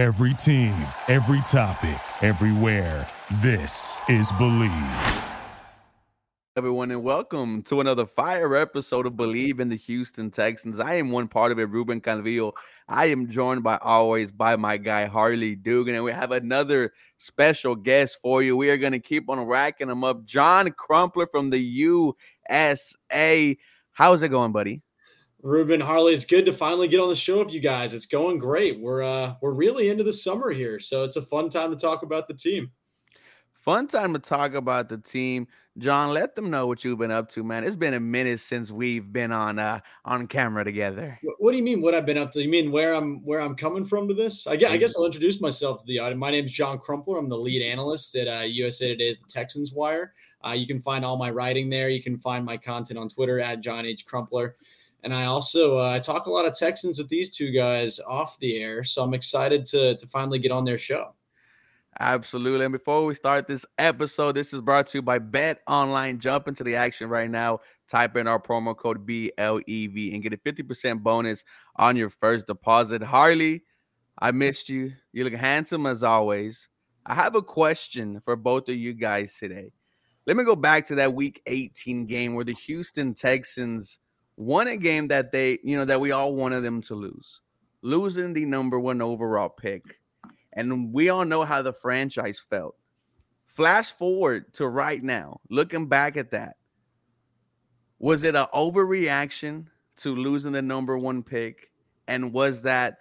Every team, every topic, everywhere. This is Believe. Everyone, and welcome to another fire episode of Believe in the Houston Texans. I am one part of it, Ruben Calvillo. I am joined by always by my guy Harley Dugan, and we have another special guest for you. We are going to keep on racking them up. John Crumpler from the USA. How's it going, buddy? Ruben Harley, it's good to finally get on the show with you guys. It's going great. We're uh we're really into the summer here, so it's a fun time to talk about the team. Fun time to talk about the team. John, let them know what you've been up to, man. It's been a minute since we've been on uh on camera together. What do you mean what I've been up to? You mean where I'm where I'm coming from to this? I guess, I guess I'll introduce myself to the audience. My name is John Crumpler. I'm the lead analyst at uh, USA Today's The Texans Wire. Uh, you can find all my writing there. You can find my content on Twitter at John H. Crumpler. And I also uh, I talk a lot of Texans with these two guys off the air, so I'm excited to to finally get on their show. Absolutely. And before we start this episode, this is brought to you by Bet Online. Jump into the action right now. Type in our promo code BLEV and get a 50% bonus on your first deposit. Harley, I missed you. You look handsome as always. I have a question for both of you guys today. Let me go back to that week 18 game where the Houston Texans won a game that they, you know, that we all wanted them to lose, losing the number one overall pick. And we all know how the franchise felt. Flash forward to right now, looking back at that. Was it an overreaction to losing the number one pick? And was that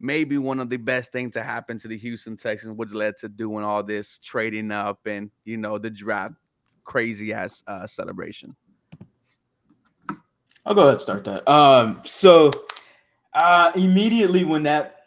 maybe one of the best things to happen to the Houston Texans, which led to doing all this trading up and, you know, the draft crazy ass uh, celebration? I'll go ahead and start that. Um, so uh, immediately when that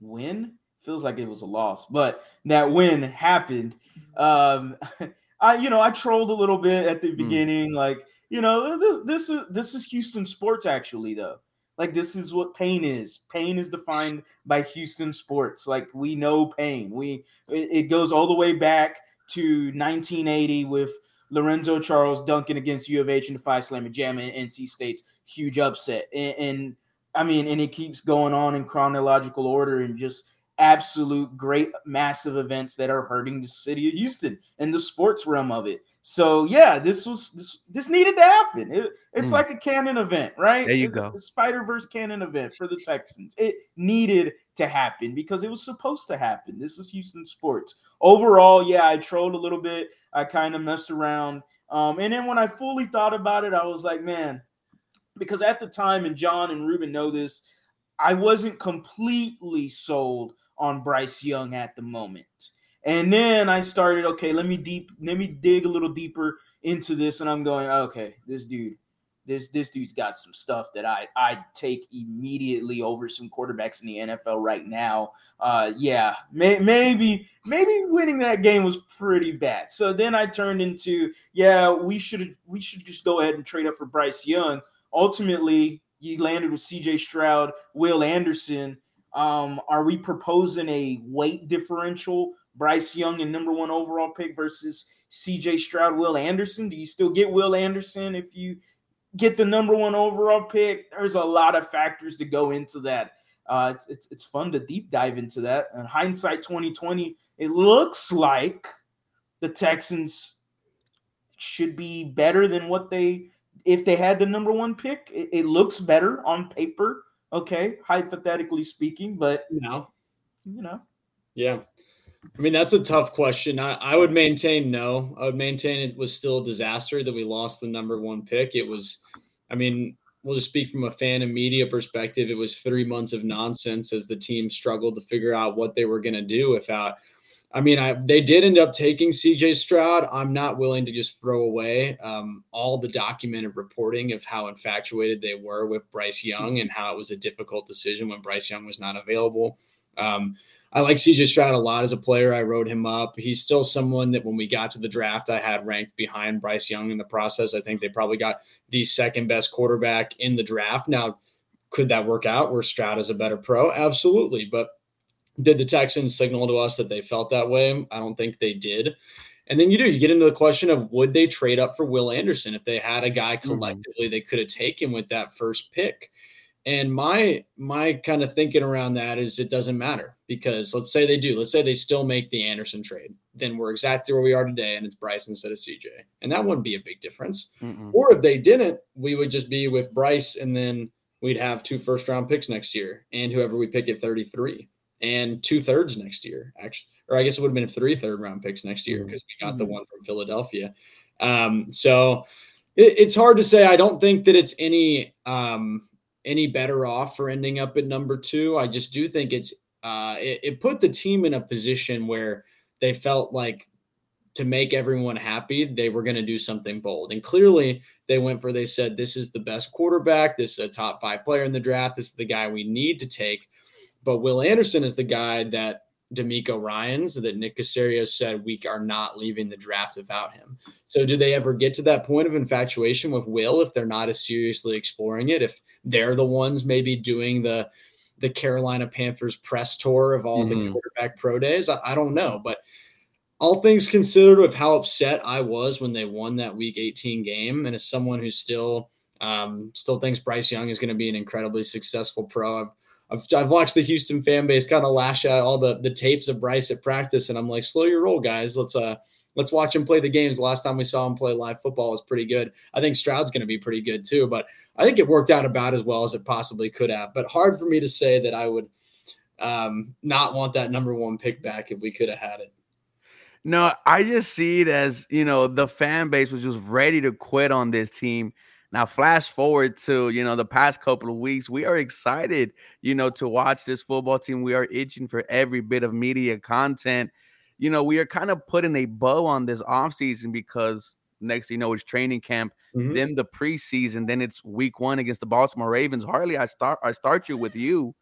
win feels like it was a loss, but that win happened. Um, I you know I trolled a little bit at the beginning, mm. like you know this, this is this is Houston sports actually though. Like this is what pain is. Pain is defined by Houston sports. Like we know pain. We it, it goes all the way back to 1980 with Lorenzo Charles dunking against U of H in the five slam and jam and NC State's huge upset. And, and, I mean, and it keeps going on in chronological order and just absolute great massive events that are hurting the city of Houston and the sports realm of it. So yeah, this was this this needed to happen. It, it's mm. like a canon event, right? There you go. The Spider Verse canon event for the Texans. It needed to happen because it was supposed to happen. This is Houston sports. Overall, yeah, I trolled a little bit. I kind of messed around. Um, and then when I fully thought about it, I was like, man, because at the time, and John and Ruben know this, I wasn't completely sold on Bryce Young at the moment. And then I started, okay, let me deep, let me dig a little deeper into this, and I'm going, okay, this dude, this this dude's got some stuff that I I'd take immediately over some quarterbacks in the NFL right now. Uh, yeah, may, maybe maybe winning that game was pretty bad. So then I turned into yeah, we should we should just go ahead and trade up for Bryce Young. Ultimately, you landed with C.J. Stroud, Will Anderson. Um, are we proposing a weight differential? Bryce Young and number one overall pick versus C.J. Stroud, Will Anderson. Do you still get Will Anderson if you get the number one overall pick. There's a lot of factors to go into that. Uh, it's, it's, it's fun to deep dive into that. And hindsight 2020, it looks like the Texans should be better than what they if they had the number one pick. It, it looks better on paper. Okay, hypothetically speaking, but you know, you know, yeah. I mean, that's a tough question. I, I would maintain no. I would maintain it was still a disaster that we lost the number one pick. It was, I mean, we'll just speak from a fan and media perspective. It was three months of nonsense as the team struggled to figure out what they were going to do without. I mean, I, they did end up taking CJ Stroud. I'm not willing to just throw away um, all the documented reporting of how infatuated they were with Bryce Young and how it was a difficult decision when Bryce Young was not available. Um, I like CJ Stroud a lot as a player. I wrote him up. He's still someone that when we got to the draft, I had ranked behind Bryce Young in the process. I think they probably got the second best quarterback in the draft. Now, could that work out where Stroud is a better pro? Absolutely. But did the Texans signal to us that they felt that way? I don't think they did. And then you do, you get into the question of would they trade up for Will Anderson if they had a guy mm-hmm. collectively mm-hmm. they could have taken with that first pick? And my my kind of thinking around that is it doesn't matter because let's say they do, let's say they still make the Anderson trade, then we're exactly where we are today, and it's Bryce instead of CJ, and that wouldn't be a big difference. Mm-mm. Or if they didn't, we would just be with Bryce, and then we'd have two first round picks next year, and whoever we pick at 33, and two thirds next year, actually, or I guess it would have been three third round picks next year because mm-hmm. we got mm-hmm. the one from Philadelphia. Um, so it, it's hard to say. I don't think that it's any um, any better off for ending up at number two. I just do think it's uh, it, it put the team in a position where they felt like to make everyone happy, they were going to do something bold. And clearly, they went for they said, This is the best quarterback. This is a top five player in the draft. This is the guy we need to take. But Will Anderson is the guy that DeMeco Ryans that Nick Caserio said we are not leaving the draft without him. So, do they ever get to that point of infatuation with Will if they're not as seriously exploring it? If they're the ones maybe doing the the Carolina Panthers press tour of all mm-hmm. the quarterback pro days? I, I don't know, but all things considered, with how upset I was when they won that Week 18 game, and as someone who still um, still thinks Bryce Young is going to be an incredibly successful pro, I've I've, I've watched the Houston fan base kind of lash out all the the tapes of Bryce at practice, and I'm like, slow your roll, guys. Let's uh let's watch him play the games. Last time we saw him play live football was pretty good. I think Stroud's going to be pretty good too, but I think it worked out about as well as it possibly could have. But hard for me to say that I would um, not want that number one pick back if we could have had it. No, I just see it as you know the fan base was just ready to quit on this team now, flash forward to you know the past couple of weeks, we are excited, you know, to watch this football team. We are itching for every bit of media content. You know, we are kind of putting a bow on this offseason because next you know it's training camp, mm-hmm. then the preseason, then it's week one against the Baltimore Ravens. Harley, I start I start you with you.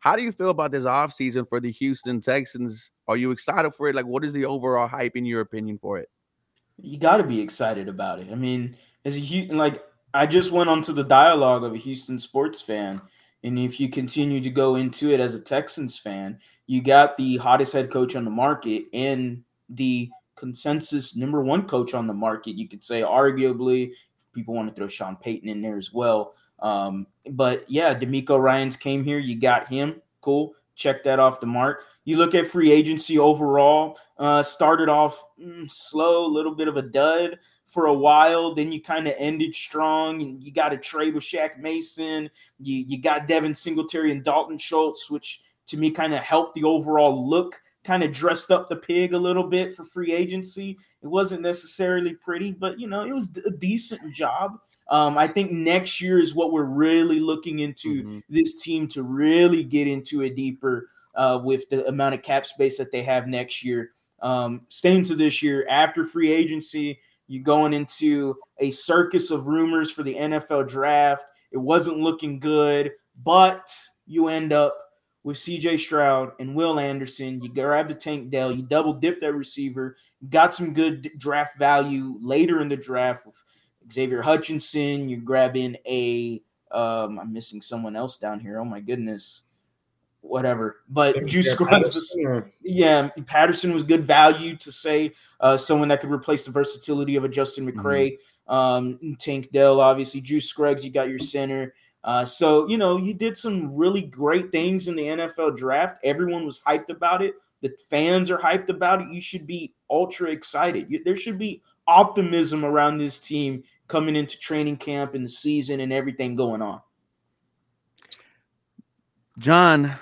How do you feel about this offseason for the Houston Texans? Are you excited for it? Like, what is the overall hype in your opinion for it? You got to be excited about it. I mean, as a huge like I just went onto the dialogue of a Houston sports fan. And if you continue to go into it as a Texans fan, you got the hottest head coach on the market and the consensus number one coach on the market. You could say, arguably, people want to throw Sean Payton in there as well. Um, but yeah, DeMeco Ryans came here. You got him. Cool. Check that off the mark. You look at free agency overall, uh, started off mm, slow, a little bit of a dud for a while. Then you kind of ended strong, and you got a trade with Shaq Mason. You you got Devin Singletary and Dalton Schultz, which to me kind of helped the overall look. Kind of dressed up the pig a little bit for free agency. It wasn't necessarily pretty, but you know it was a decent job. Um, I think next year is what we're really looking into mm-hmm. this team to really get into it deeper uh, with the amount of cap space that they have next year. Um, staying to this year after free agency, you going into a circus of rumors for the NFL draft. It wasn't looking good, but you end up with CJ Stroud and Will Anderson. You grab the Tank Dell, you double dip that receiver, got some good draft value later in the draft with Xavier Hutchinson. You grab in a um, I'm missing someone else down here. Oh my goodness whatever. But Juice Scruggs, was, yeah, Patterson was good value to say uh, someone that could replace the versatility of a Justin mm-hmm. McCray. Mm-hmm. Um, Tank Dell, obviously, Juice Scruggs, you got your center. Uh, so you know you did some really great things in the NFL draft. Everyone was hyped about it. The fans are hyped about it. You should be ultra excited. You, there should be optimism around this team coming into training camp and the season and everything going on. John,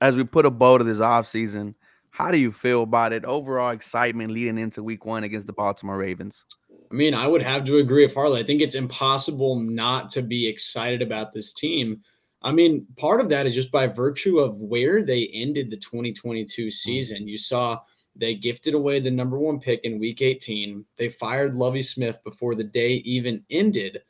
as we put a bow to this offseason, how do you feel about it? Overall excitement leading into week one against the Baltimore Ravens. I mean, I would have to agree with Harley. I think it's impossible not to be excited about this team. I mean, part of that is just by virtue of where they ended the 2022 mm. season. You saw they gifted away the number one pick in week 18. They fired Lovie Smith before the day even ended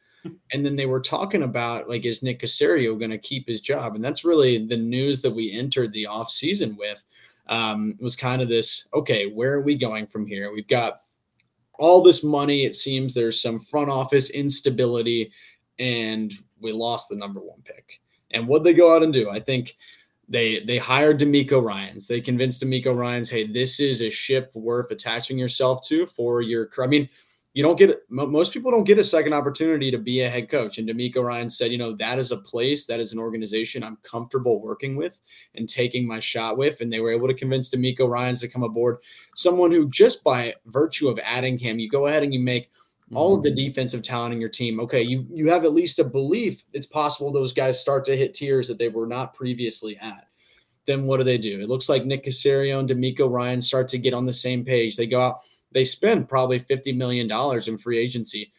and then they were talking about like is Nick Caserio going to keep his job? And that's really the news that we entered the off season with. Um, was kind of this okay, where are we going from here? We've got all this money. It seems there's some front office instability, and we lost the number one pick. And what they go out and do? I think they they hired DeMeco Ryans. They convinced DeMeco Ryans, hey, this is a ship worth attaching yourself to for your. I mean, you don't get most people don't get a second opportunity to be a head coach. And DeMeco Ryan said, you know, that is a place, that is an organization I'm comfortable working with and taking my shot with. And they were able to convince DeMeco Ryans to come aboard, someone who just by virtue of adding him, you go ahead and you make all of the mm-hmm. defensive talent in your team. Okay, you you have at least a belief it's possible those guys start to hit tiers that they were not previously at. Then what do they do? It looks like Nick Caserio and DeMeco Ryan start to get on the same page. They go out they spend probably $50 million in free agency.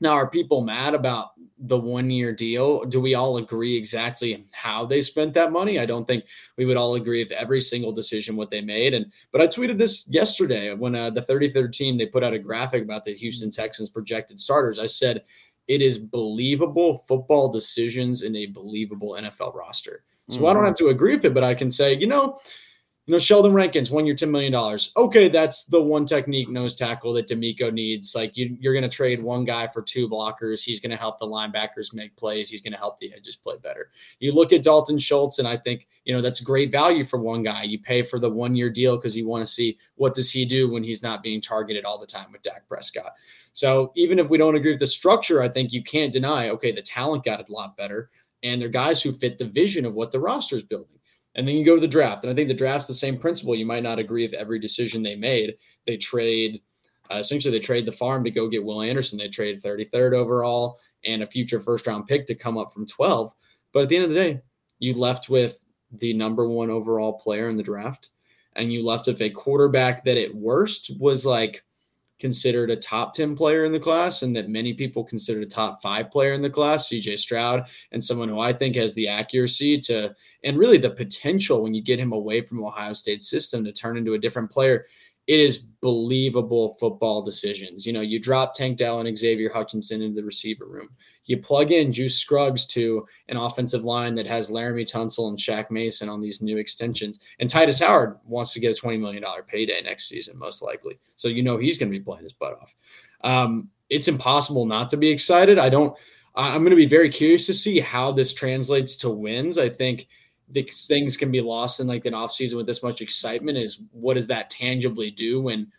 Now, are people mad about the one year deal? Do we all agree exactly how they spent that money? I don't think we would all agree with every single decision what they made. And but I tweeted this yesterday when uh, the 33rd team they put out a graphic about the Houston Texans projected starters. I said it is believable football decisions in a believable NFL roster. So mm-hmm. I don't mm-hmm. have to agree with it, but I can say, you know, you know, Sheldon Rankins, one year, $10 million. Okay, that's the one technique nose tackle that DeMeco needs. Like you, you're going to trade one guy for two blockers. He's going to help the linebackers make plays. He's going to help the edges play better. You look at Dalton Schultz, and I think, you know, that's great value for one guy. You pay for the one year deal because you want to see what does he do when he's not being targeted all the time with Dak Prescott. So even if we don't agree with the structure, I think you can't deny, okay, the talent got a lot better. And they're guys who fit the vision of what the roster is building. And then you go to the draft. And I think the draft's the same principle. You might not agree with every decision they made. They trade, uh, essentially, they trade the farm to go get Will Anderson. They trade 33rd overall and a future first round pick to come up from 12. But at the end of the day, you left with the number one overall player in the draft. And you left with a quarterback that at worst was like considered a top 10 player in the class and that many people considered a top five player in the class, CJ Stroud, and someone who I think has the accuracy to, and really the potential when you get him away from Ohio State system to turn into a different player. It is believable football decisions. You know, you drop Tank Dell and Xavier Hutchinson into the receiver room. You plug in Juice Scruggs to an offensive line that has Laremy Tunsil and Shaq Mason on these new extensions. And Tytus Howard wants to get a $20 million payday next season, most likely. So you know he's going to be playing his butt off. Um, it's impossible not to be excited. I don't, I'm going to be very curious to see how this translates to wins. I think these things can be lost in like an offseason with this much excitement is what does that tangibly do when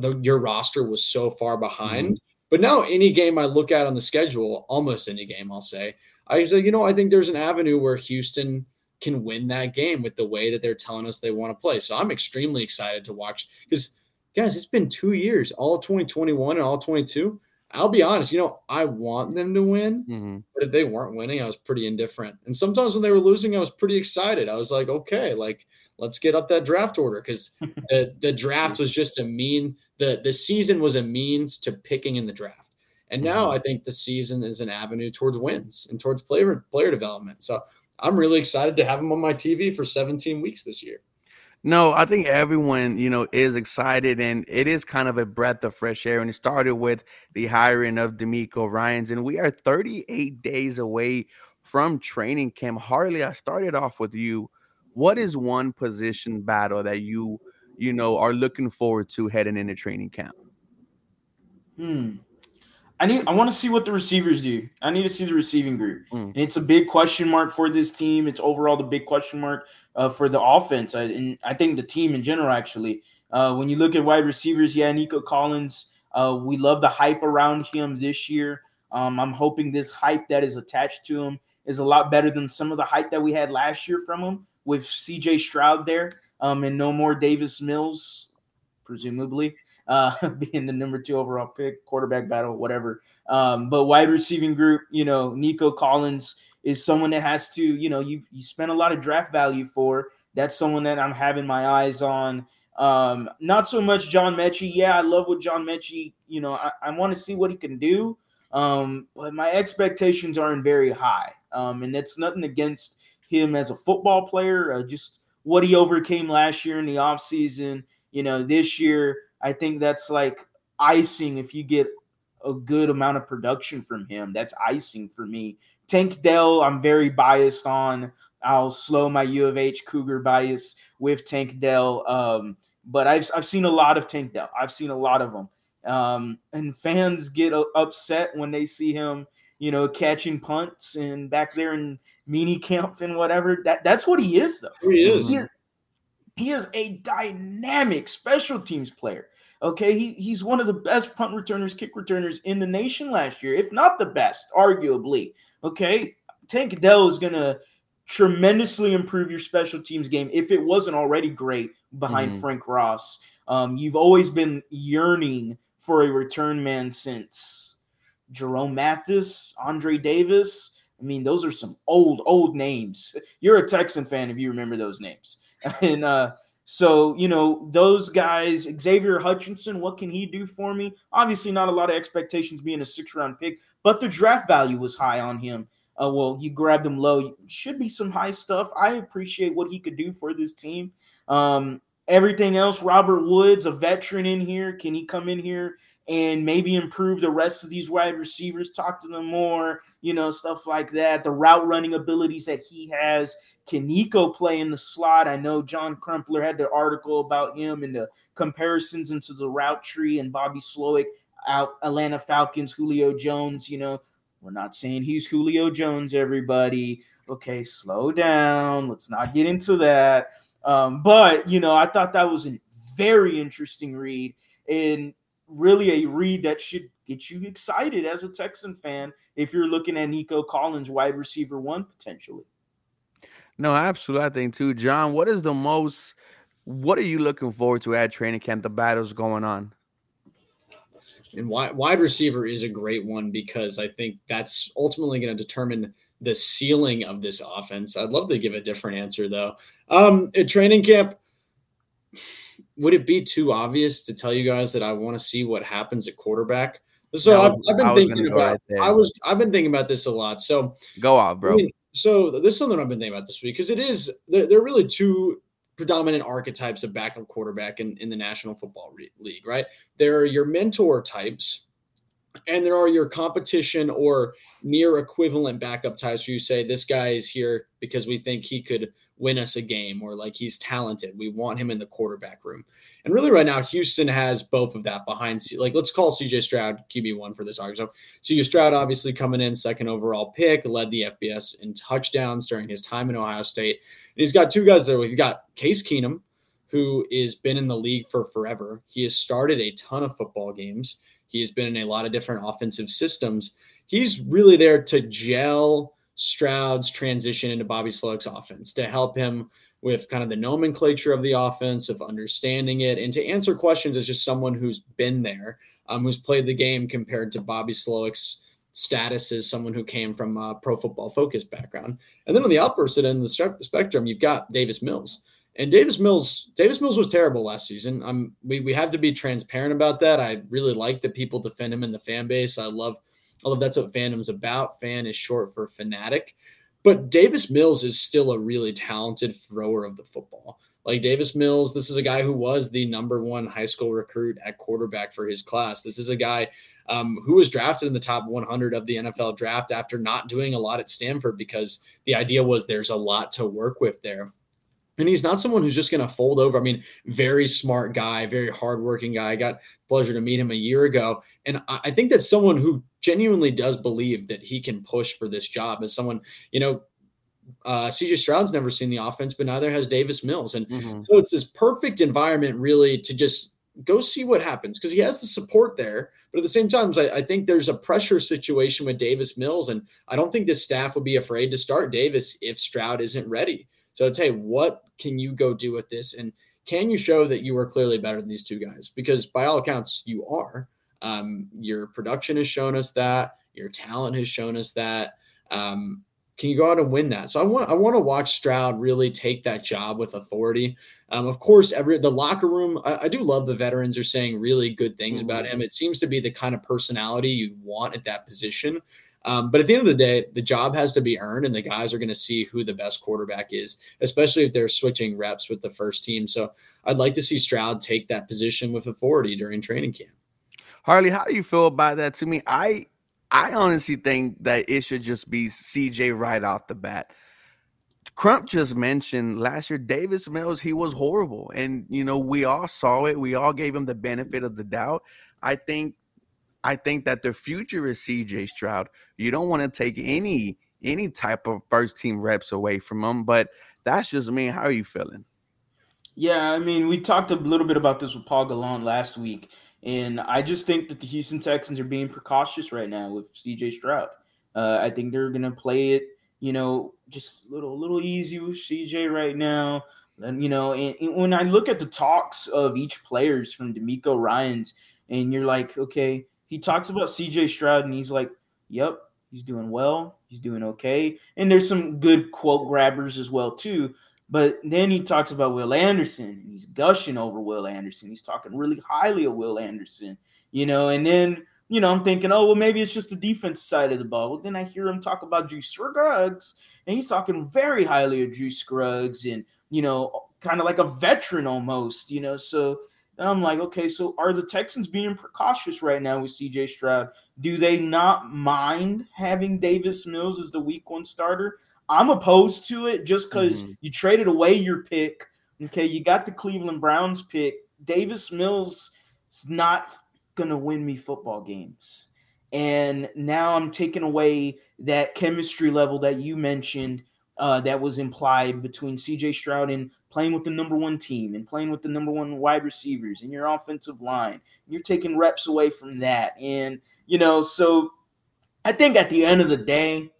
the, your roster was so far behind? Mm-hmm. But now, any game I look at on the schedule, almost any game, I'll say, I say, you know, I think there's an avenue where Houston can win that game with the way that they're telling us they want to play. So I'm extremely excited to watch because, guys, it's been two years, all 2021 and all 22. I'll be honest, you know, I want them to win, mm-hmm. but if they weren't winning, I was pretty indifferent. And sometimes when they were losing, I was pretty excited. I was like, okay, like let's get up that draft order because the the draft was just a mean the the season was a means to picking in the draft. And now mm-hmm. I think the season is an avenue towards wins and towards player player development. So I'm really excited to have him on my TV for 17 weeks this year. No, I think everyone, you know, is excited and it is kind of a breath of fresh air. And it started with the hiring of DeMeco Ryans, and we are 38 days away from training camp. Harley, I started off with you. What is one position battle that you you know, are looking forward to heading into training camp? Hmm. I need. I want to see what the receivers do. I need to see the receiving group, mm. and it's a big question mark for this team. It's overall the big question mark uh, for the offense, I, and I think the team in general. Actually, uh, when you look at wide receivers, yeah, Nico Collins. Uh, we love the hype around him this year. Um, I'm hoping this hype that is attached to him is a lot better than some of the hype that we had last year from him with C.J. Stroud there um, and no more Davis Mills, presumably, uh, being the number two overall pick, quarterback battle, whatever. Um, but wide receiving group, you know, Nico Collins is someone that has to, you know, you you spend a lot of draft value for. That's someone that I'm having my eyes on. Um, not so much John Metchie. Yeah, I love what John Metchie, you know, I, I want to see what he can do. Um, but my expectations aren't very high. Um, and that's nothing against him as a football player. Uh, just what he overcame last year in the offseason. You know, this year, I think that's like icing if you get a good amount of production from him. That's icing for me. Tank Dell, I'm very biased on. I'll slow my U of H Cougar bias with Tank Dell. Um, but I've, I've seen a lot of Tank Dell. I've seen a lot of them. Um, and fans get upset when they see him, you know, catching punts and back there in mini camp and whatever. That that's what he is, though. He is. He is, he is a dynamic special teams player. Okay, he, he's one of the best punt returners, kick returners in the nation last year, if not the best, arguably. Okay, Tank Dell is gonna tremendously improve your special teams game if it wasn't already great behind mm-hmm. Frank Ross. Um, you've always been yearning for a return man since Jerome Mathis, Andre Davis. I mean, those are some old, old names. You're a Texan fan if you remember those names. And uh, so, you know, those guys, Xavier Hutchinson, what can he do for me? Obviously, not a lot of expectations being a six round pick, but the draft value was high on him. Uh, well, you grabbed him low. Should be some high stuff. I appreciate what he could do for this team. Um, everything else, Robert Woods, a veteran in here. Can he come in here and maybe improve the rest of these wide receivers? Talk to them more, you know, stuff like that. The route running abilities that he has. Can Nico play in the slot? I know John Crumpler had the article about him and the comparisons into the route tree and Bobby Slowik out Atlanta Falcons, Julio Jones, you know, we're not saying he's Julio Jones, everybody. Okay, slow down. Let's not get into that. Um, but you know, I thought that was a very interesting read and really a read that should get you excited as a Texan fan if you're looking at Nico Collins, wide receiver one potentially. No, absolutely. I think too, John. What is the most? What are you looking forward to at training camp? The battles going on. And wide, wide receiver is a great one because I think that's ultimately going to determine the ceiling of this offense. I'd love to give a different answer though. Um, at training camp, would it be too obvious to tell you guys that I want to see what happens at quarterback? So I've, I've, been thinking about. Right I was I've been thinking about this a lot. So go off, bro. I mean, so this is something I've been thinking about this week because it is there, there are really two predominant archetypes of backup quarterback in, in the National Football League, right? There are your mentor types, and there are your competition or near equivalent backup types where you say, this guy is here because we think he could win us a game or like he's talented. We want him in the quarterback room. And really, right now, Houston has both of that behind. C- Like, let's call CJ Stroud QB one for this argument. So, CJ Stroud obviously coming in second overall pick, led the FBS in touchdowns during his time in Ohio State. And he's got two guys there. We've got Case Keenum, who has been in the league for forever. He has started a ton of football games. He has been in a lot of different offensive systems. He's really there to gel Stroud's transition into Bobby Slowik's offense to help him with kind of the nomenclature of the offense, of understanding it, and to answer questions as just someone who's been there, um, who's played the game compared to Bobby Slowik's status as someone who came from a pro football focus background. And then on the opposite end of the spectrum, you've got Davis Mills. And Davis Mills, Davis Mills was terrible last season. Um, we, we have to be transparent about that. I really like that people defend him in the fan base. I love, Love that's what fandom's about. Fan is short for fanatic. But Davis Mills is still a really talented thrower of the football. Like Davis Mills, this is a guy who was the number one high school recruit at quarterback for his class. This is a guy um, who was drafted in the top 100 of the NFL draft after not doing a lot at Stanford because the idea was there's a lot to work with there. And he's not someone who's just going to fold over. I mean, very smart guy, very hardworking guy. I got pleasure to meet him a year ago, and I think that's someone who genuinely does believe that he can push for this job. As someone, you know, uh, CJ Stroud's never seen the offense, but neither has Davis Mills, and mm-hmm. so it's this perfect environment really to just go see what happens because he has the support there. But at the same time, I, I, think there's a pressure situation with Davis Mills, and I don't think this staff would be afraid to start Davis if Stroud isn't ready. So I'd say, what can you go do with this? And can you show that you are clearly better than these two guys? Because by all accounts, you are. Um, your production has shown us that. Your talent has shown us that. Um, can you go out and win that? So I want I want to watch Stroud really take that job with authority. Um, of course, every the locker room. I, I, do love the veterans are saying really good things mm-hmm. about him. It seems to be the kind of personality you want at that position. Um, but at the end of the day, the job has to be earned, and the guys are going to see who the best quarterback is, especially if they're switching reps with the first team. So I'd like to see Stroud take that position with authority during training camp. Harley, how do you feel about that? To me, I I honestly think that it should just be CJ right off the bat. Crump just mentioned last year Davis Mills, he was horrible. And, you know, we all saw it. We all gave him the benefit of the doubt. I think I think that the future is CJ Stroud. You don't want to take any any type of first team reps away from him, but that's just me. How are you feeling? Yeah, I mean, we talked a little bit about this with Paul Gallant last week, and I just think that the Houston Texans are being precautious right now with CJ Stroud. Uh, I think they're gonna play it, you know, just a little, little easy with CJ right now. And you know, and, and when I look at the talks of each players from DeMeco Ryans, and you're like, okay, he talks about CJ Stroud, and he's like, "Yep, he's doing well, he's doing okay." And there's some good quote grabbers as well too. But then he talks about Will Anderson, and he's gushing over Will Anderson. He's talking really highly of Will Anderson, you know. And then you know, I'm thinking, oh well, maybe it's just the defense side of the ball. But then I hear him talk about Drew Scruggs, and he's talking very highly of Drew Scruggs, and you know, kind of like a veteran almost, you know. So and I'm like, okay, so are the Texans being precautious right now with CJ Stroud? Do they not mind having Davis Mills as the week one starter? I'm opposed to it just because mm-hmm. you traded away your pick. Okay, you got the Cleveland Browns pick. Davis Mills is not going to win me football games. And now I'm taking away that chemistry level that you mentioned uh, that was implied between CJ Stroud and playing with the number one team and playing with the number one wide receivers and your offensive line. You're taking reps away from that. And, you know, so I think at the end of the day,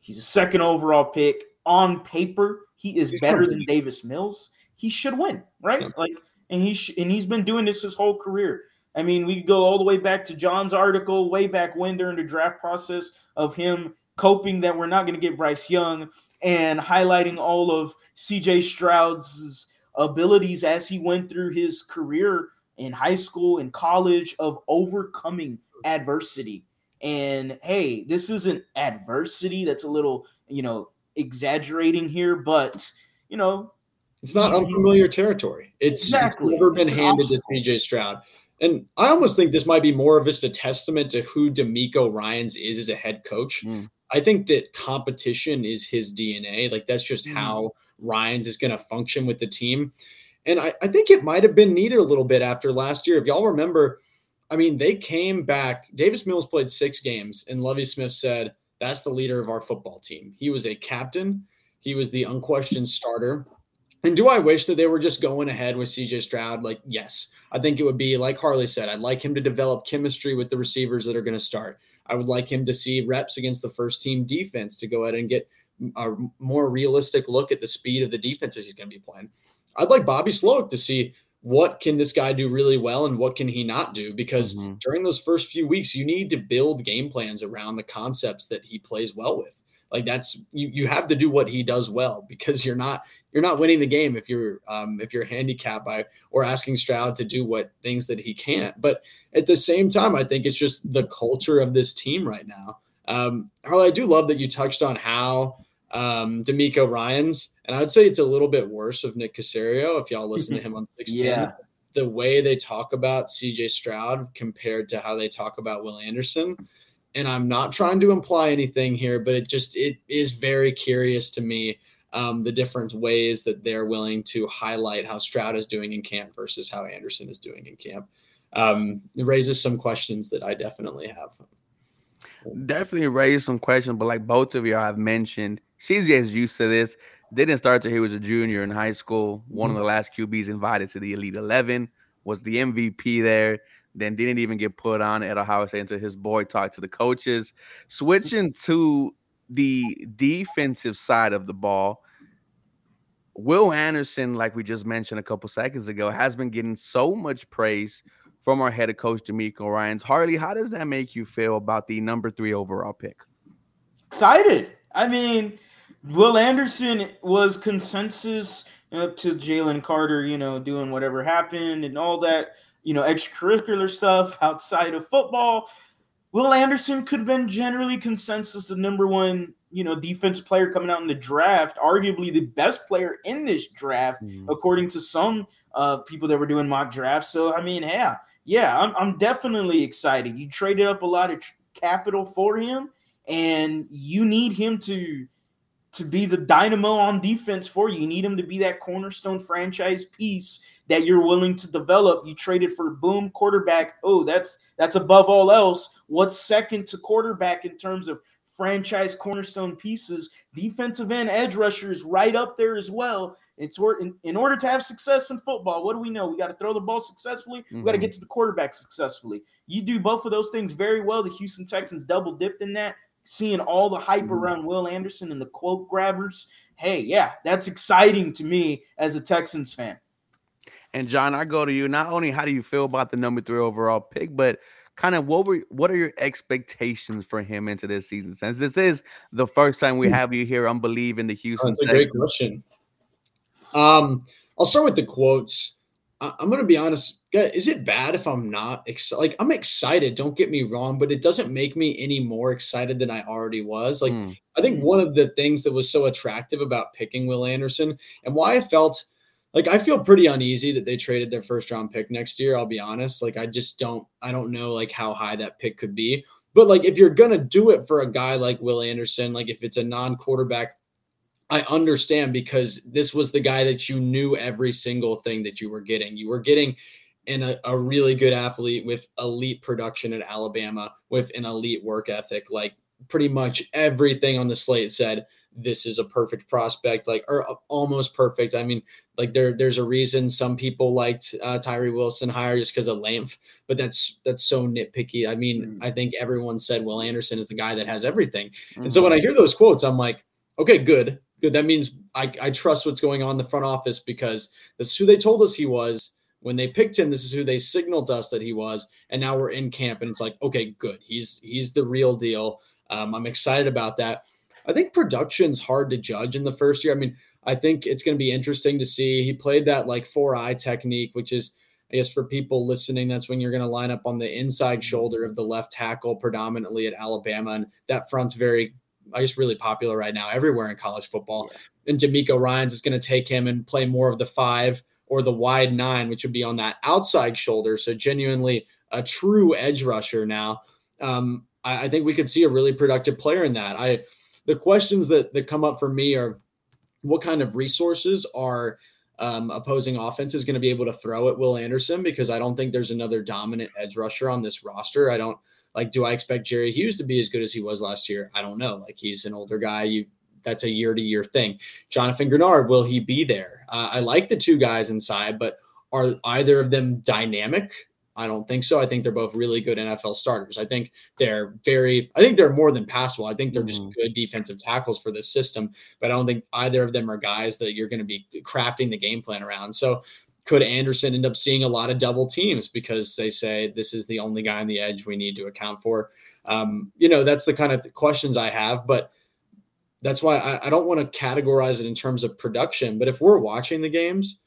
he's a second overall pick. On paper, he is he's better than Davis Mills. He should win, right? Yeah. Like, and he sh- and he's been doing this his whole career. I mean, we go all the way back to John's article way back when during the draft process of him coping that we're not going to get Bryce Young and highlighting all of CJ Stroud's abilities as he went through his career in high school and college of overcoming adversity. And hey, this isn't adversity that's a little, you know, exaggerating here, but you know, it's not unfamiliar territory. It's, exactly. it's never been it's handed to CJ Stroud. And I almost think this might be more of just a testament to who DeMeco Ryans is as a head coach. Mm. I think that competition is his DNA. Like that's just mm. how Ryans is going to function with the team. And I, I think it might have been needed a little bit after last year. If y'all remember, I mean, they came back. Davis Mills played six games, and Lovie Smith said, That's the leader of our football team. He was a captain, he was the unquestioned starter. And do I wish that they were just going ahead with CJ Stroud? Like, yes, I think it would be like Harley said. I'd like him to develop chemistry with the receivers that are going to start. I would like him to see reps against the first team defense to go ahead and get a more realistic look at the speed of the defenses he's going to be playing. I'd like Bobby Slowik to see what can this guy do really well and what can he not do because mm-hmm. during those first few weeks you need to build game plans around the concepts that he plays well with like that's you you have to do what he does well because you're not you're not winning the game if you're um, if you're handicapped by or asking Stroud to do what things that he can't. But at the same time, I think it's just the culture of this team right now. Um, Harley, I do love that you touched on how um, DeMeco Ryans, and I would say it's a little bit worse of Nick Caserio if y'all listen to him on 16. yeah. The way they talk about CJ Stroud compared to how they talk about Will Anderson. And I'm not trying to imply anything here, but it just it is very curious to me um, the different ways that they're willing to highlight how Stroud is doing in camp versus how Anderson is doing in camp. Um, it raises some questions that I definitely have. Definitely raised some questions, but like both of y'all have mentioned, CJ is used to this. Didn't start till he was a junior in high school. One mm-hmm. of the last QBs invited to the Elite Eleven was the MVP there. Then didn't even get put on at Ohio State until his boy talked to the coaches. Switching to the defensive side of the ball, Will Anderson, like we just mentioned a couple seconds ago, has been getting so much praise from our head of coach DeMeco Ryans. Harley, how does that make you feel about the number three overall pick? Excited. I mean, Will Anderson was consensus up to Jalen Carter, you know, doing whatever happened and all that, you know, extracurricular stuff outside of football. Will Anderson could have been generally consensus the number one, you know, defense player coming out in the draft, arguably the best player in this draft, mm-hmm. according to some uh, people that were doing mock drafts. So I mean, yeah, yeah, I'm, I'm definitely excited. You traded up a lot of tr- capital for him, and you need him to to be the dynamo on defense for you. You need him to be that cornerstone franchise piece that you're willing to develop. You traded for boom quarterback. Oh, that's that's above all else. What's second to quarterback in terms of franchise cornerstone pieces? Defensive end edge rushers right up there as well. It's in, in order to have success in football, what do we know? We got to throw the ball successfully. Mm-hmm. We got to get to the quarterback successfully. You do both of those things very well. The Houston Texans double dipped in that, seeing all the hype mm-hmm. around Will Anderson and the quote grabbers. Hey, yeah, that's exciting to me as a Texans fan. And John, I go to you. Not only how do you feel about the number three overall pick, but kind of what were what are your expectations for him into this season? Since this is the first time we hmm. have you here on Believe in the Houston. That's a great question. Um, I'll start with the quotes. I, am going to be honest. Is it bad if I'm not excited? Like I'm excited. Don't get me wrong, but it doesn't make me any more excited than I already was. Like mm. I think one of the things that was so attractive about picking Will Anderson and why I felt like I feel pretty uneasy that they traded their first round pick next year. I'll be honest. Like I just don't I don't know like how high that pick could be. But like if you're gonna do it for a guy like Will Anderson, like if it's a non-quarterback, I understand because this was the guy that you knew every single thing that you were getting. You were getting in a, a really good athlete with elite production at Alabama, with an elite work ethic. Like pretty much everything on the slate said this is a perfect prospect, like or almost perfect. I mean, like there, there's a reason some people liked uh, Tyree Wilson higher just because of length, but that's that's so nitpicky. I mean, mm. I think everyone said Will Anderson is the guy that has everything, mm. and so when I mm-hmm. hear those quotes, I'm like, okay, good, good. That means I, I trust what's going on in the front office because that's who they told us he was when they picked him. This is who they signaled us that he was, and now we're in camp, and it's like, okay, good. He's he's the real deal. Um, I'm excited about that. I think production's hard to judge in the first year. I mean, I think it's going to be interesting to see. He played that like four eye technique, which is, I guess, for people listening, that's when you're going to line up on the inside shoulder of the left tackle, predominantly at Alabama. And that front's very, I guess, really popular right now everywhere in college football. Yeah. And DeMeco Ryans is going to take him and play more of the five or the wide nine, which would be on that outside shoulder. So, genuinely a true edge rusher now. Um, I, I think we could see a really productive player in that. I, the questions that, that come up for me are what kind of resources are um, opposing offense is going to be able to throw at Will Anderson because I don't think there's another dominant edge rusher on this roster. I don't like. Do I expect Jerry Hughes to be as good as he was last year? I don't know. Like he's an older guy. You that's a year to year thing. Jonathan Greenard, will he be there? Uh, I like the two guys inside, but are either of them dynamic I don't think so. I think they're both really good NFL starters. I think they're very, I think they're more than passable. I think they're just mm-hmm. good defensive tackles for this system, but I don't think either of them are guys that you're going to be crafting the game plan around. So could Anderson end up seeing a lot of double teams because they say this is the only guy on the edge we need to account for? Um, you know, that's the kind of questions I have, but that's why I, I don't want to categorize it in terms of production. But if we're watching the games,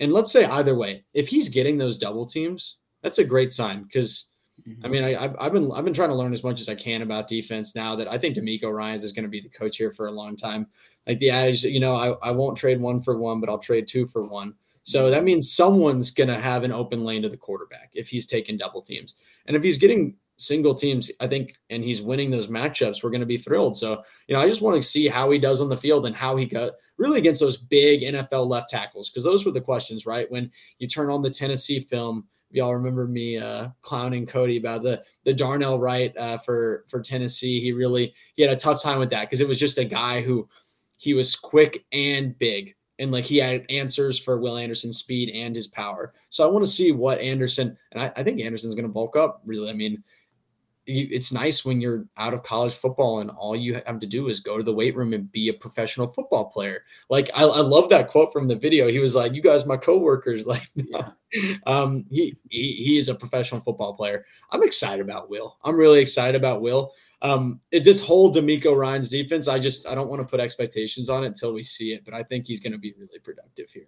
and let's say either way, if he's getting those double teams, that's a great sign because mm-hmm. I mean I, have been I've been trying to learn as much as I can about defense now that I think DeMeco Ryans is going to be the coach here for a long time. Like the adage, you know, I, I won't trade one for one, but I'll trade two for one. So that means someone's going to have an open lane to the quarterback if he's taking double teams. And if he's getting single teams, I think, and he's winning those matchups, we're going to be thrilled. So, you know, I just want to see how he does on the field and how he got really against those big NFL left tackles because those were the questions, right? When you turn on the Tennessee film, y'all remember me uh, clowning Cody about the the Darnell Wright uh, for for Tennessee. He really he had a tough time with that because it was just a guy who he was quick and big, and like he had answers for Will Anderson's speed and his power. So I want to see what Anderson and I, I think Anderson's going to bulk up. Really, I mean, it's nice when you're out of college football and all you have to do is go to the weight room and be a professional football player. Like I, I love that quote from the video. He was like, "You guys, my coworkers." Like, yeah. um, he, he he is a professional football player. I'm excited about Will. I'm really excited about Will. Um, it just whole DeMeco Ryans defense. I just I don't want to put expectations on it until we see it, but I think he's going to be really productive here.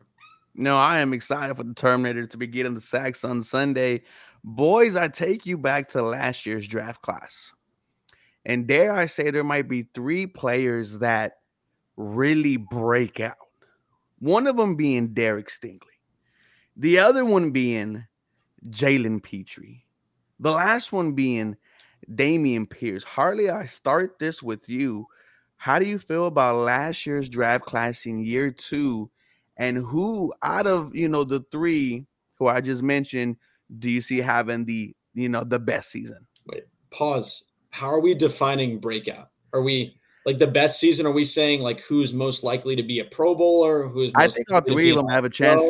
No, I am excited for the Terminator to be getting the sacks on Sunday. Boys, I take you back to last year's draft class. And dare I say, there might be three players that really break out. One of them being Derek Stingley, the other one being Jalen Pitre, the last one being Dameon Pierce. Harley, I start this with you. How do you feel about last year's draft class in year two? And who out of you know the three who I just mentioned do you see having the you know the best season? Wait, pause. How are we defining breakout? Are we like the best season? Are we saying like who's most likely to be a Pro Bowler? Who's I think all three of them have a chance,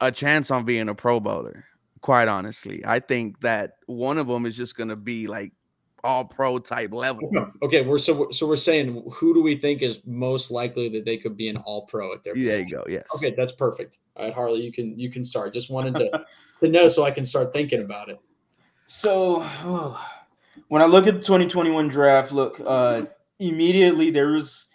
a chance on being a Pro Bowler. Quite honestly, I think that one of them is just going to be like all pro type level. Okay, we're so so we're saying who do we think is most likely that they could be an all pro at their There you go. Yes. Okay, that's perfect. All right, Harley, you can you can start. Just wanted to to know so I can start thinking about it. So oh, when I look at the 2021 draft, look, uh immediately there was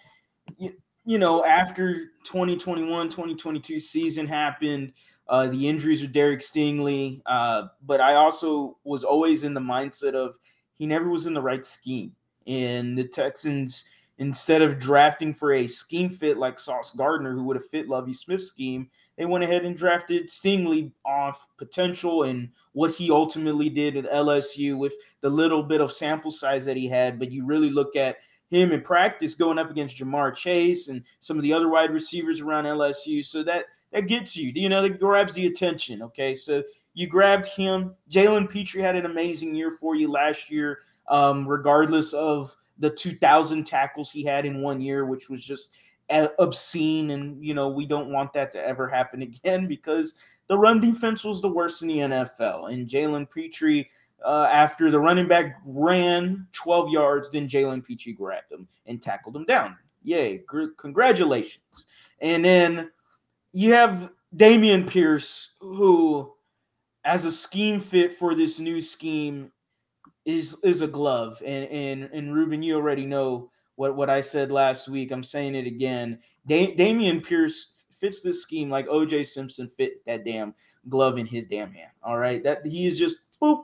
you, you know, after 2021, 2022 season happened, uh the injuries with Derek Stingley, uh, but I also was always in the mindset of he never was in the right scheme. And the Texans, instead of drafting for a scheme fit like Sauce Gardner, who would have fit Lovie Smith's scheme, they went ahead and drafted Stingley off potential and what he ultimately did at LSU with the little bit of sample size that he had. But you really look at him in practice going up against Ja'Marr Chase and some of the other wide receivers around LSU. So that that gets you, you know, that grabs the attention. Okay. So you grabbed him. Jalen Pitre had an amazing year for you last year, um, regardless of the 2,000 tackles he had in one year, which was just obscene. And, you know, we don't want that to ever happen again because the run defense was the worst in the NFL. And Jalen Pitre, uh, after the running back ran 12 yards, then Jalen Pitre grabbed him and tackled him down. Yay. Gr- congratulations. And then you have Dameon Pierce, who as a scheme fit for this new scheme is is a glove. And and and Ruben, you already know what what I said last week. I'm saying it again. Da- Dameon Pierce fits this scheme like OJ Simpson fit that damn glove in his damn hand. All right, that he is just boop,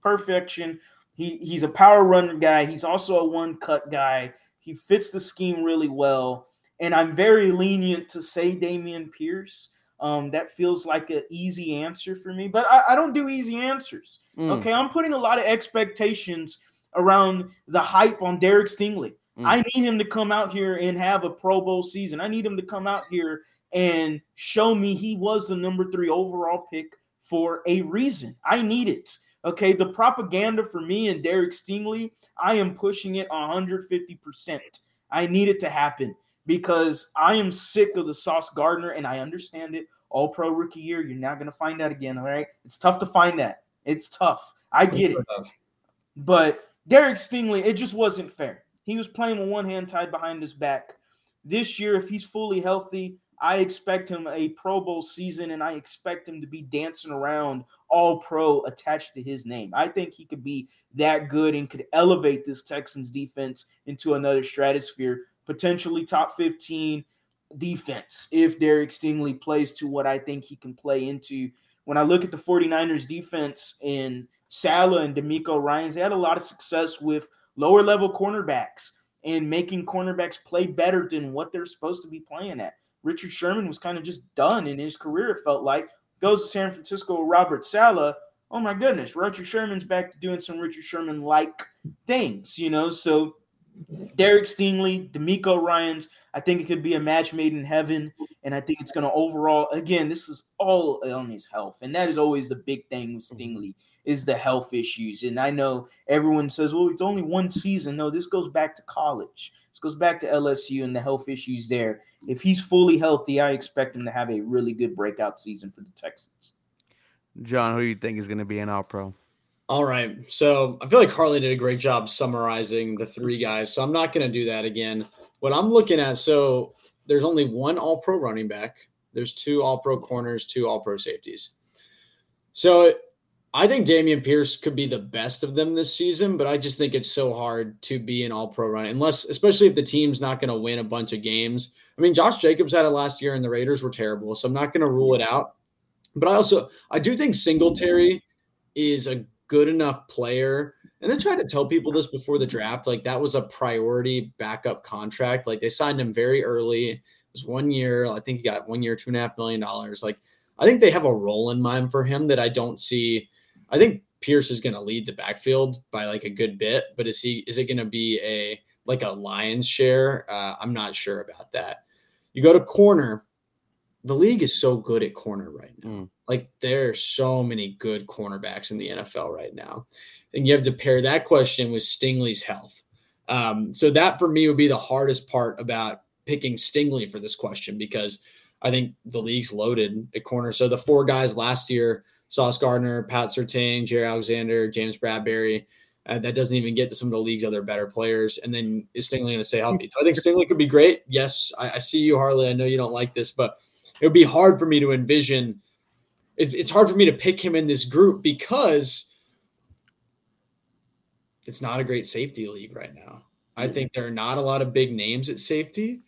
perfection. He he's a power runner guy. He's also a one cut guy. He fits the scheme really well. And I'm very lenient to say Dameon Pierce um, that feels like an easy answer for me, but I, I don't do easy answers. Mm. Okay, I'm putting a lot of expectations around the hype on Derek Stingley. Mm. I need him to come out here and have a Pro Bowl season. I need him to come out here and show me he was the number three overall pick for a reason. I need it. Okay, the propaganda for me and Derek Stingley, I am pushing it 150%. I need it to happen because I am sick of the Sauce Gardner, and I understand it. All pro rookie year, you're not going to find that again. All right. It's tough to find that. It's tough. I get it. But Derek Stingley, it just wasn't fair. He was playing with one hand tied behind his back. This year, if he's fully healthy, I expect him a Pro Bowl season and I expect him to be dancing around all pro attached to his name. I think he could be that good and could elevate this Texans defense into another stratosphere potentially top 15 defense if Derek Stingley plays to what I think he can play into. When I look at the 49ers defense in Saleh and DeMeco Ryans, they had a lot of success with lower level cornerbacks and making cornerbacks play better than what they're supposed to be playing at. Richard Sherman was kind of just done in his career, it felt like. Goes to San Francisco with Robert Saleh. Oh my goodness, Richard Sherman's back to doing some Richard Sherman like things, you know. So Derek Stingley, DeMeco Ryans. I think it could be a match made in heaven. And I think it's going to overall, again, this is all on his health. And that is always the big thing with mm-hmm. Stingley is the health issues. And I know everyone says, well, it's only one season. No, this goes back to college. This goes back to LSU and the health issues there. If he's fully healthy, I expect him to have a really good breakout season for the Texans. John, who do you think is going to be an all pro? All right. So I feel like Harley did a great job summarizing the three guys. So I'm not going to do that again. What I'm looking at, so there's only one all pro running back, there's two all pro corners, two all pro safeties. So I think Dameon Pierce could be the best of them this season, but I just think it's so hard to be an all pro run, unless, especially if the team's not going to win a bunch of games. I mean, Josh Jacobs had it last year and the Raiders were terrible. So I'm not going to rule it out. But I also, I do think Singletary is a good enough player. And I tried to tell people this before the draft. Like that was a priority backup contract. Like they signed him very early. It was one year. I think he got one year, two and a half million dollars. Like I think they have a role in mind for him that I don't see. I think Pierce is going to lead the backfield by like a good bit, but is he is it going to be a like a lion's share? Uh, I'm not sure about that. You go to corner. The league is so good at corner right now. Mm. Like there are so many good cornerbacks in the NFL right now. And you have to pair that question with Stingley's health. Um, so that for me would be the hardest part about picking Stingley for this question because I think the league's loaded at corner. So the four guys last year, Sauce Gardner, Pat Surtain, Jaire Alexander, James Bradberry, uh, that doesn't even get to some of the league's other better players. And then is Stingley going to stay healthy? So I think Stingley could be great. Yes, I, I, see you, Harley. I know you don't like this, but it would be hard for me to envision. It, it's hard for me to pick him in this group because it's not a great safety league right now. I think there are not a lot of big names at safety.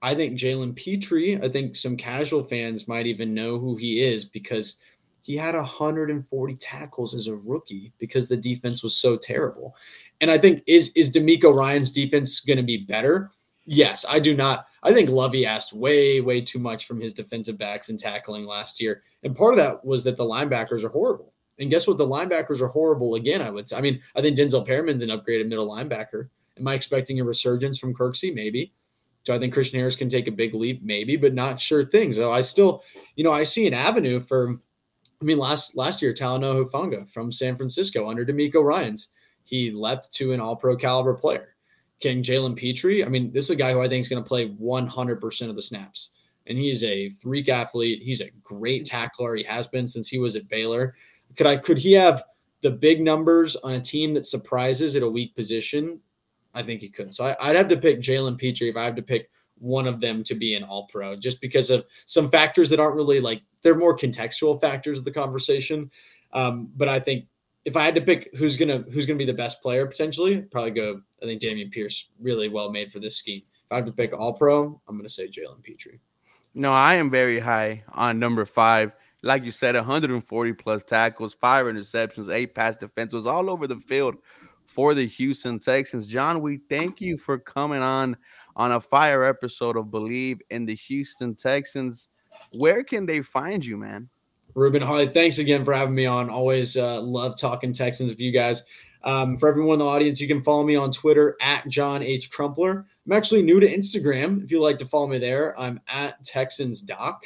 I think Jalen Pitre, I think some casual fans might even know who he is because he had 140 tackles as a rookie because the defense was so terrible. And I think is is DeMeco Ryans defense going to be better? Yes, I do not. I think Lovie asked way, way too much from his defensive backs and tackling last year. And part of that was that the linebackers are horrible. And guess what? The linebackers are horrible again, I would say. I mean, I think Denzel Perryman's an upgraded middle linebacker. Am I expecting a resurgence from Kirksey? Maybe. Do I think Christian Harris can take a big leap? Maybe, but not sure thing. So I still, you know, I see an avenue for, I mean, last last year, Talanoa Hufanga from San Francisco under DeMeco Ryans, he leapt to an all pro caliber player. Can Jalen Pitre? I mean, this is a guy who I think is going to play 100% of the snaps. And he's a freak athlete. He's a great tackler. He has been since he was at Baylor. Could I could he have the big numbers on a team that surprises at a weak position? I think he could. So I, would have to pick Jalen Pitre if I have to pick one of them to be an all pro, just because of some factors that aren't really like they're more contextual factors of the conversation. Um, but I think if I had to pick who's gonna who's gonna be the best player potentially, probably go. I think Dameon Pierce really well made for this scheme. If I have to pick all pro, I'm gonna say Jalen Pitre. No, I am very high on number five like you said, 140 plus tackles, five interceptions, eight pass defenses, all over the field for the Houston Texans. John, we thank you for coming on on a fire episode of Bleav in the Houston Texans. Where can they find you, man? Ruben Harley, thanks again for having me on. Always uh, love talking Texans with you guys. Um, for everyone in the audience, you can follow me on Twitter at John H. Crumpler. I'm actually new to Instagram. If you'd like to follow me there, I'm at Texans Doc.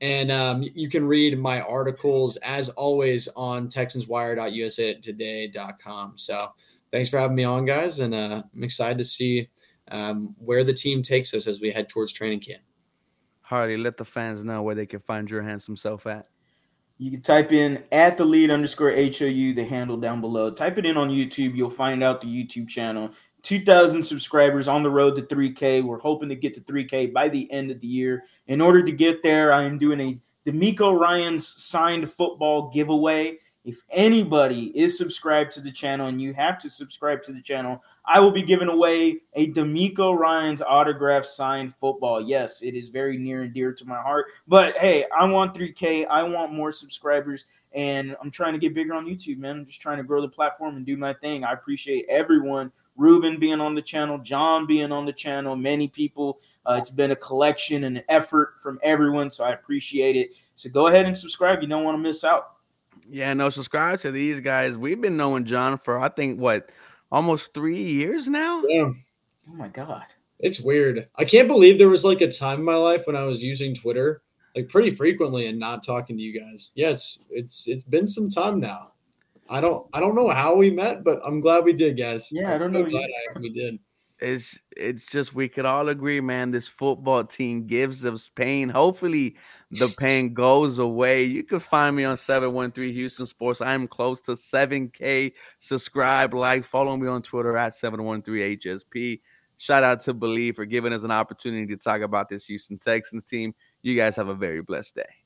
And um, you can read my articles as always on TexansWire.usatoday.com. So thanks for having me on, guys. And uh, I'm excited to see um, where the team takes us as we head towards training camp. Hardy, let the fans know where they can find your handsome self at. You can type in at the lead underscore HOU, the handle down below. Type it in on YouTube. You'll find out the YouTube channel. 2,000 subscribers on the road to 3K. We're hoping to get to 3K by the end of the year. In order to get there, I am doing a DeMeco Ryans signed football giveaway. If anybody is subscribed to the channel and you have to subscribe to the channel, I will be giving away a DeMeco Ryans autograph signed football. Yes, it is very near and dear to my heart. But hey, I want 3K. I want more subscribers and I'm trying to get bigger on YouTube, man. I'm just trying to grow the platform and do my thing. I appreciate everyone Ruben being on the channel, John being on the channel, many people. Uh, it's been a collection and an effort from everyone, so I appreciate it. So go ahead and subscribe. You don't want to miss out. Yeah, no, subscribe to these guys. We've been knowing John for I think what almost three years now. Yeah. Oh my god. It's weird. I can't believe there was like a time in my life when I was using Twitter like pretty frequently and not talking to you guys. Yes, it's it's been some time now. I don't I don't know how we met, but I'm glad we did, guys. Yeah, I don't know. Glad I, we did. It's it's just we could all agree, man. This football team gives us pain. Hopefully, the pain goes away. You can find me on 713 Houston Sports. I'm close to 7K. Subscribe, like, follow me on Twitter at 713 HSP. Shout out to Bleav for giving us an opportunity to talk about this Houston Texans team. You guys have a very blessed day.